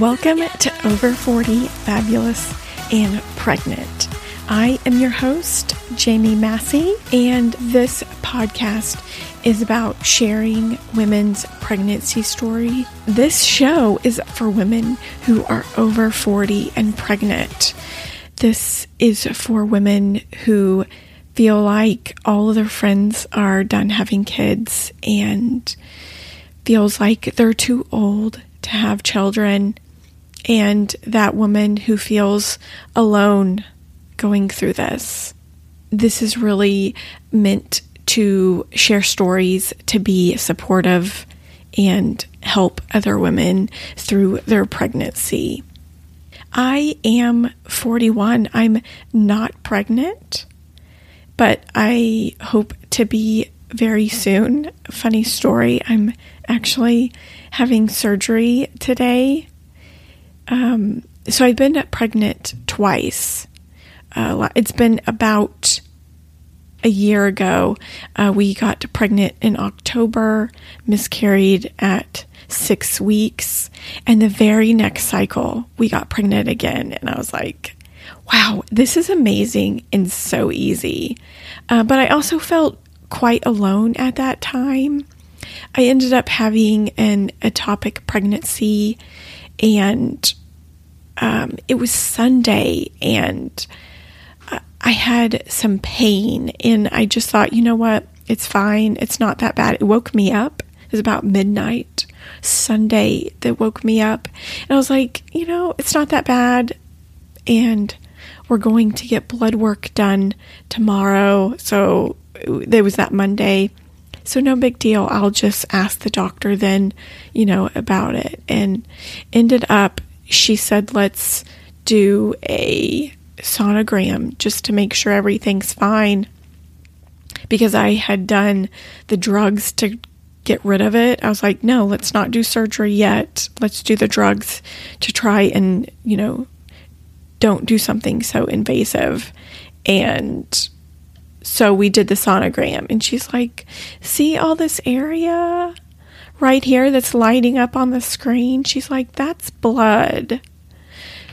Welcome to Over 40 Fabulous and Pregnant. I am your host, Jamie Massey, and this podcast is about sharing women's pregnancy story. This show is for women who are over 40 and pregnant. This is for women who feel like all of their friends are done having kids and feels like they're too old to have children and that woman who feels alone going through this. This is really meant to share stories, to be supportive, and help other women through their pregnancy. I am 41. I'm not pregnant, but I hope to be very soon. Funny story I'm actually having surgery today. Um, so I've been pregnant twice. Uh, it's been about a year ago. Uh, we got pregnant in October, miscarried at six weeks, and the very next cycle, we got pregnant again. And I was like, wow, this is amazing and so easy. Uh, but I also felt quite alone at that time. I ended up having an ectopic pregnancy, and um, it was Sunday, and I had some pain, and I just thought, you know what? It's fine. It's not that bad. It woke me up. It was about midnight Sunday that woke me up, and I was like, you know, it's not that bad, and we're going to get blood work done tomorrow. So there was that Monday. So no big deal. I'll just ask the doctor then, you know, about it. And ended up, she said, let's do a sonogram just to make sure everything's fine. Because I had done the drugs to get rid of it. I was like, no, let's not do surgery yet. Let's do the drugs to try and, you know, don't do something so invasive. And so we did the sonogram, and she's like, See all this area right here that's lighting up on the screen? She's like, That's blood.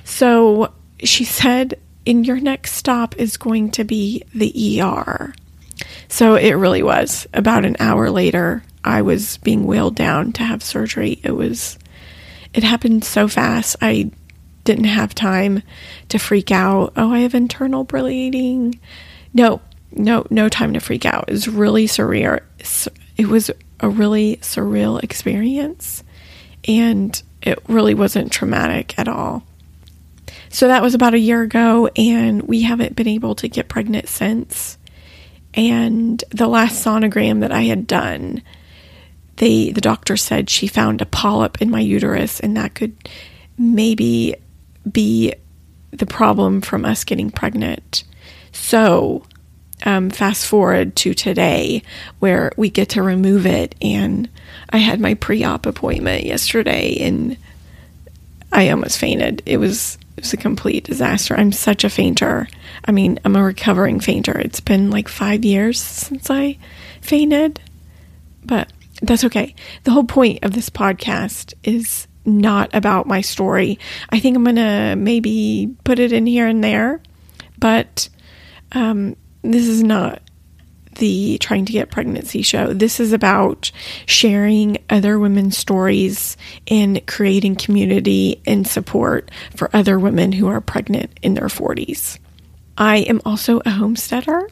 So she said, In your next stop is going to be the ER. So it really was. About an hour later, I was being wheeled down to have surgery. It was, it happened so fast. I didn't have time to freak out. Oh, I have internal bleeding. No, no no time to freak out. It was really surreal. It was a really surreal experience, and it really wasn't traumatic at all. So that was about a year ago, and we haven't been able to get pregnant since. And the last sonogram that I had done, they the doctor said she found a polyp in my uterus, and that could maybe be the problem from us getting pregnant. So um, fast forward to today where we get to remove it. And I had my pre op appointment yesterday and I almost fainted. It was, it was a complete disaster. I'm such a fainter. I mean, I'm a recovering fainter. It's been like five years since I fainted, but that's okay. The whole point of this podcast is not about my story. I think I'm going to maybe put it in here and there, but um, this is not the trying to get pregnancy show. This is about sharing other women's stories and creating community and support for other women who are pregnant in their 40s. I am also a homesteader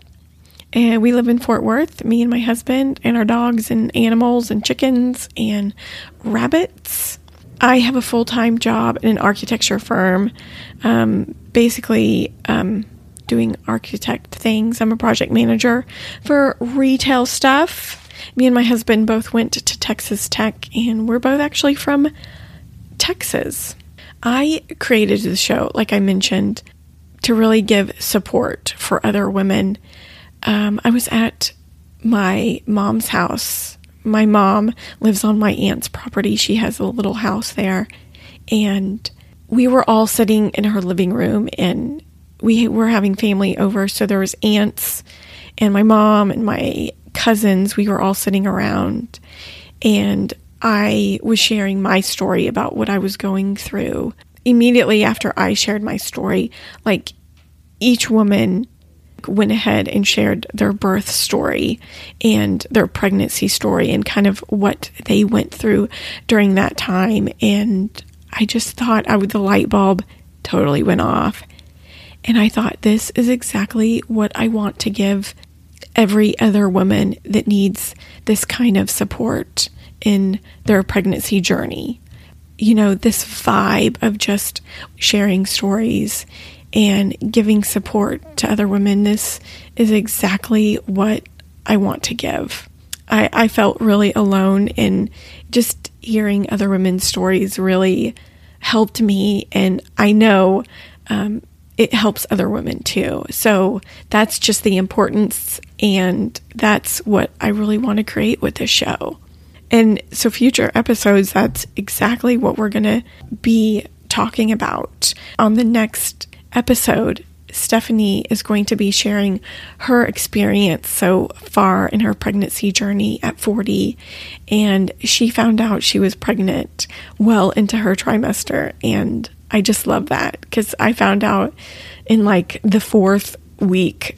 and we live in Fort Worth, me and my husband, and our dogs and animals and chickens and rabbits. I have a full time job in an architecture firm, um, basically. Um, doing architect things. I'm a project manager for retail stuff. Me and my husband both went to Texas Tech, and we're both actually from Texas. I created the show, like I mentioned, to really give support for other women. Um, I was at my mom's house. My mom lives on my aunt's property. She has a little house there. And we were all sitting in her living room, and we were having family over, so there was aunts and my mom and my cousins. We were all sitting around, and I was sharing my story about what I was going through, immediately after I shared my story, like each woman went ahead and shared their birth story and their pregnancy story and kind of what they went through during that time. And I just thought I would, the light bulb totally went off. And I thought, this is exactly what I want to give every other woman that needs this kind of support in their pregnancy journey. You know, this vibe of just sharing stories and giving support to other women. This is exactly what I want to give. I, I felt really alone, and just hearing other women's stories really helped me. And I know um, it helps other women too. So that's just the importance, and that's what I really want to create with this show. And so, future episodes, that's exactly what we're going to be talking about. On the next episode, Stephanie is going to be sharing her experience so far in her pregnancy journey at 40. And she found out she was pregnant well into her trimester. And I just love that because I found out in like the fourth week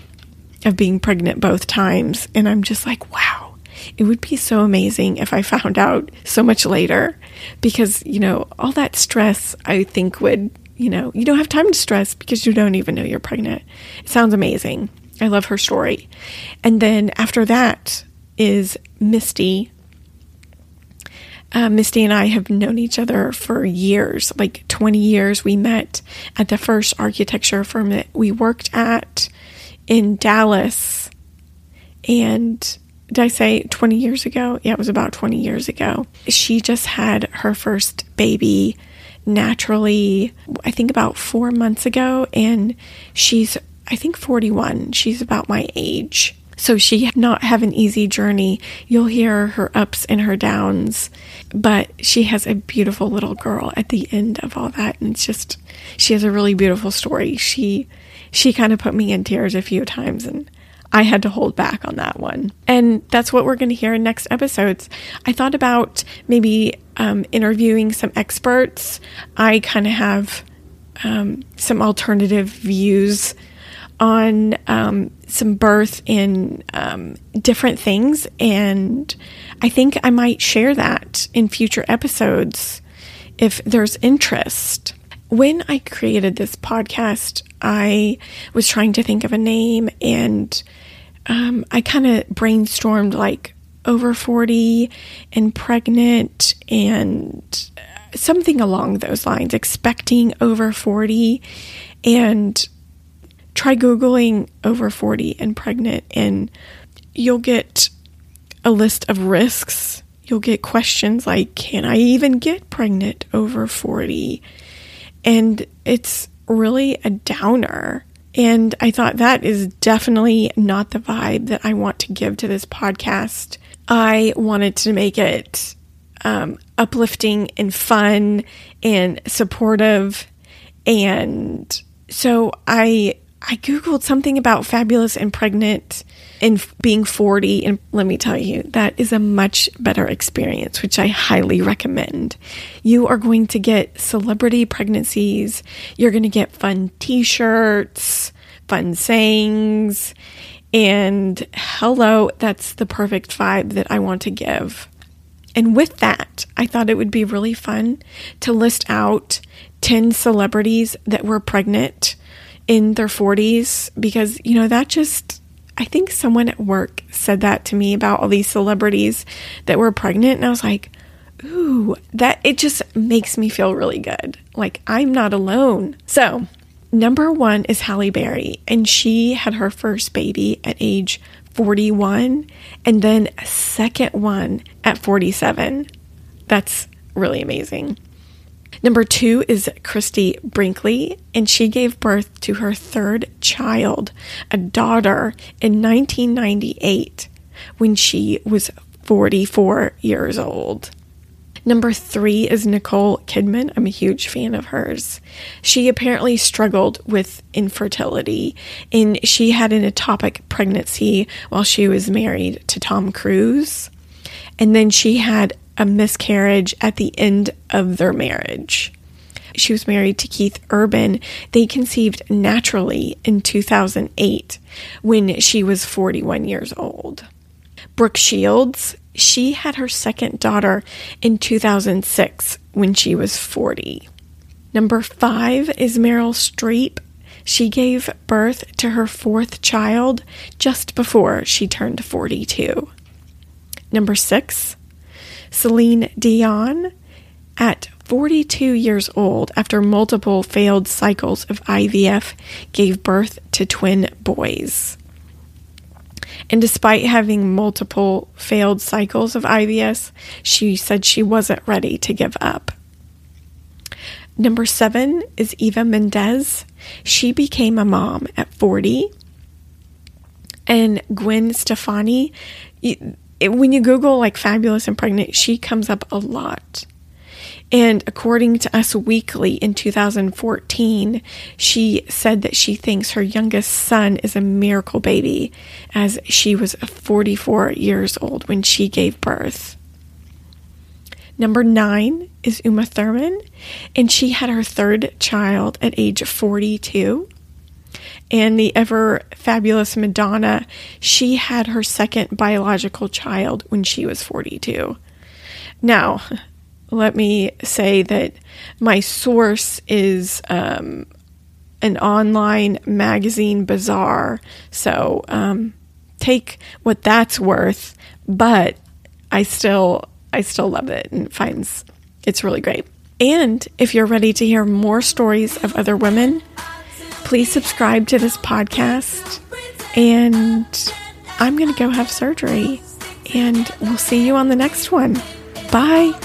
of being pregnant both times. And I'm just like, wow, it would be so amazing if I found out so much later because, you know, all that stress I think would, you know, you don't have time to stress because you don't even know you're pregnant. It sounds amazing. I love her story. And then after that is Misty, uh, Misty and I have known each other for years, like 20 years. We met at the first architecture firm that we worked at in Dallas. And did I say 20 years ago? Yeah, it was about 20 years ago. She just had her first baby naturally, I think about four months ago. And she's, I think, 41. She's about my age. So she not have an easy journey. You'll hear her ups and her downs, but she has a beautiful little girl at the end of all that. And it's just, she has a really beautiful story. She, she kind of put me in tears a few times and I had to hold back on that one. And that's what we're going to hear in next episodes. I thought about maybe um, interviewing some experts. I kind of have um, some alternative views on um, some birth in um, different things, and I think I might share that in future episodes if there's interest. When I created this podcast, I was trying to think of a name, and um, I kind of brainstormed like over 40 and pregnant and something along those lines, expecting over 40. And try Googling over 40 and pregnant, and you'll get a list of risks. You'll get questions like, Can I even get pregnant over 40? And it's really a downer. And I thought that is definitely not the vibe that I want to give to this podcast. I wanted to make it um, uplifting and fun and supportive. And so I I Googled something about fabulous and pregnant and being 40. And let me tell you, that is a much better experience, which I highly recommend. You are going to get celebrity pregnancies, you're going to get fun t shirts, fun sayings. And hello, that's the perfect vibe that I want to give. And with that, I thought it would be really fun to list out 10 celebrities that were pregnant in their 40s because, you know, that just, I think someone at work said that to me about all these celebrities that were pregnant. And I was like, ooh, that it just makes me feel really good. Like I'm not alone. So, number one is Halle Berry, and she had her first baby at age 41 and then a second one at 47. That's really amazing. Number two is Christie Brinkley, and she gave birth to her third child, a daughter, in 1998 when she was 44 years old. Number three is Nicole Kidman. I'm a huge fan of hers. She apparently struggled with infertility and she had an ectopic pregnancy while she was married to Tom Cruise. And then she had a miscarriage at the end of their marriage. She was married to Keith Urban. They conceived naturally in 2008 when she was 41 years old. Brooke Shields, she had her second daughter in 2006 when she was 40. Number five is Meryl Streep. She gave birth to her fourth child just before she turned 42. Number six, Celine Dion. At 42 years old, after multiple failed cycles of IVF, gave birth to twin boys. And despite having multiple failed cycles of IVF, she said she wasn't ready to give up. Number seven is Eva Mendes. She became a mom at 40. And Gwen Stefani, when you Google like fabulous and pregnant, she comes up a lot. And according to Us Weekly in 2014, she said that she thinks her youngest son is a miracle baby, as she was 44 years old when she gave birth. Number nine is Uma Thurman, and she had her third child at age 42. And the ever fabulous Madonna, she had her second biological child when she was 42. Now, let me say that my source is um, an online magazine bazaar. So um, take what that's worth, but I still I still love it and finds it's really great. And if you're ready to hear more stories of other women, please subscribe to this podcast. And I'm going to go have surgery. And we'll see you on the next one. Bye.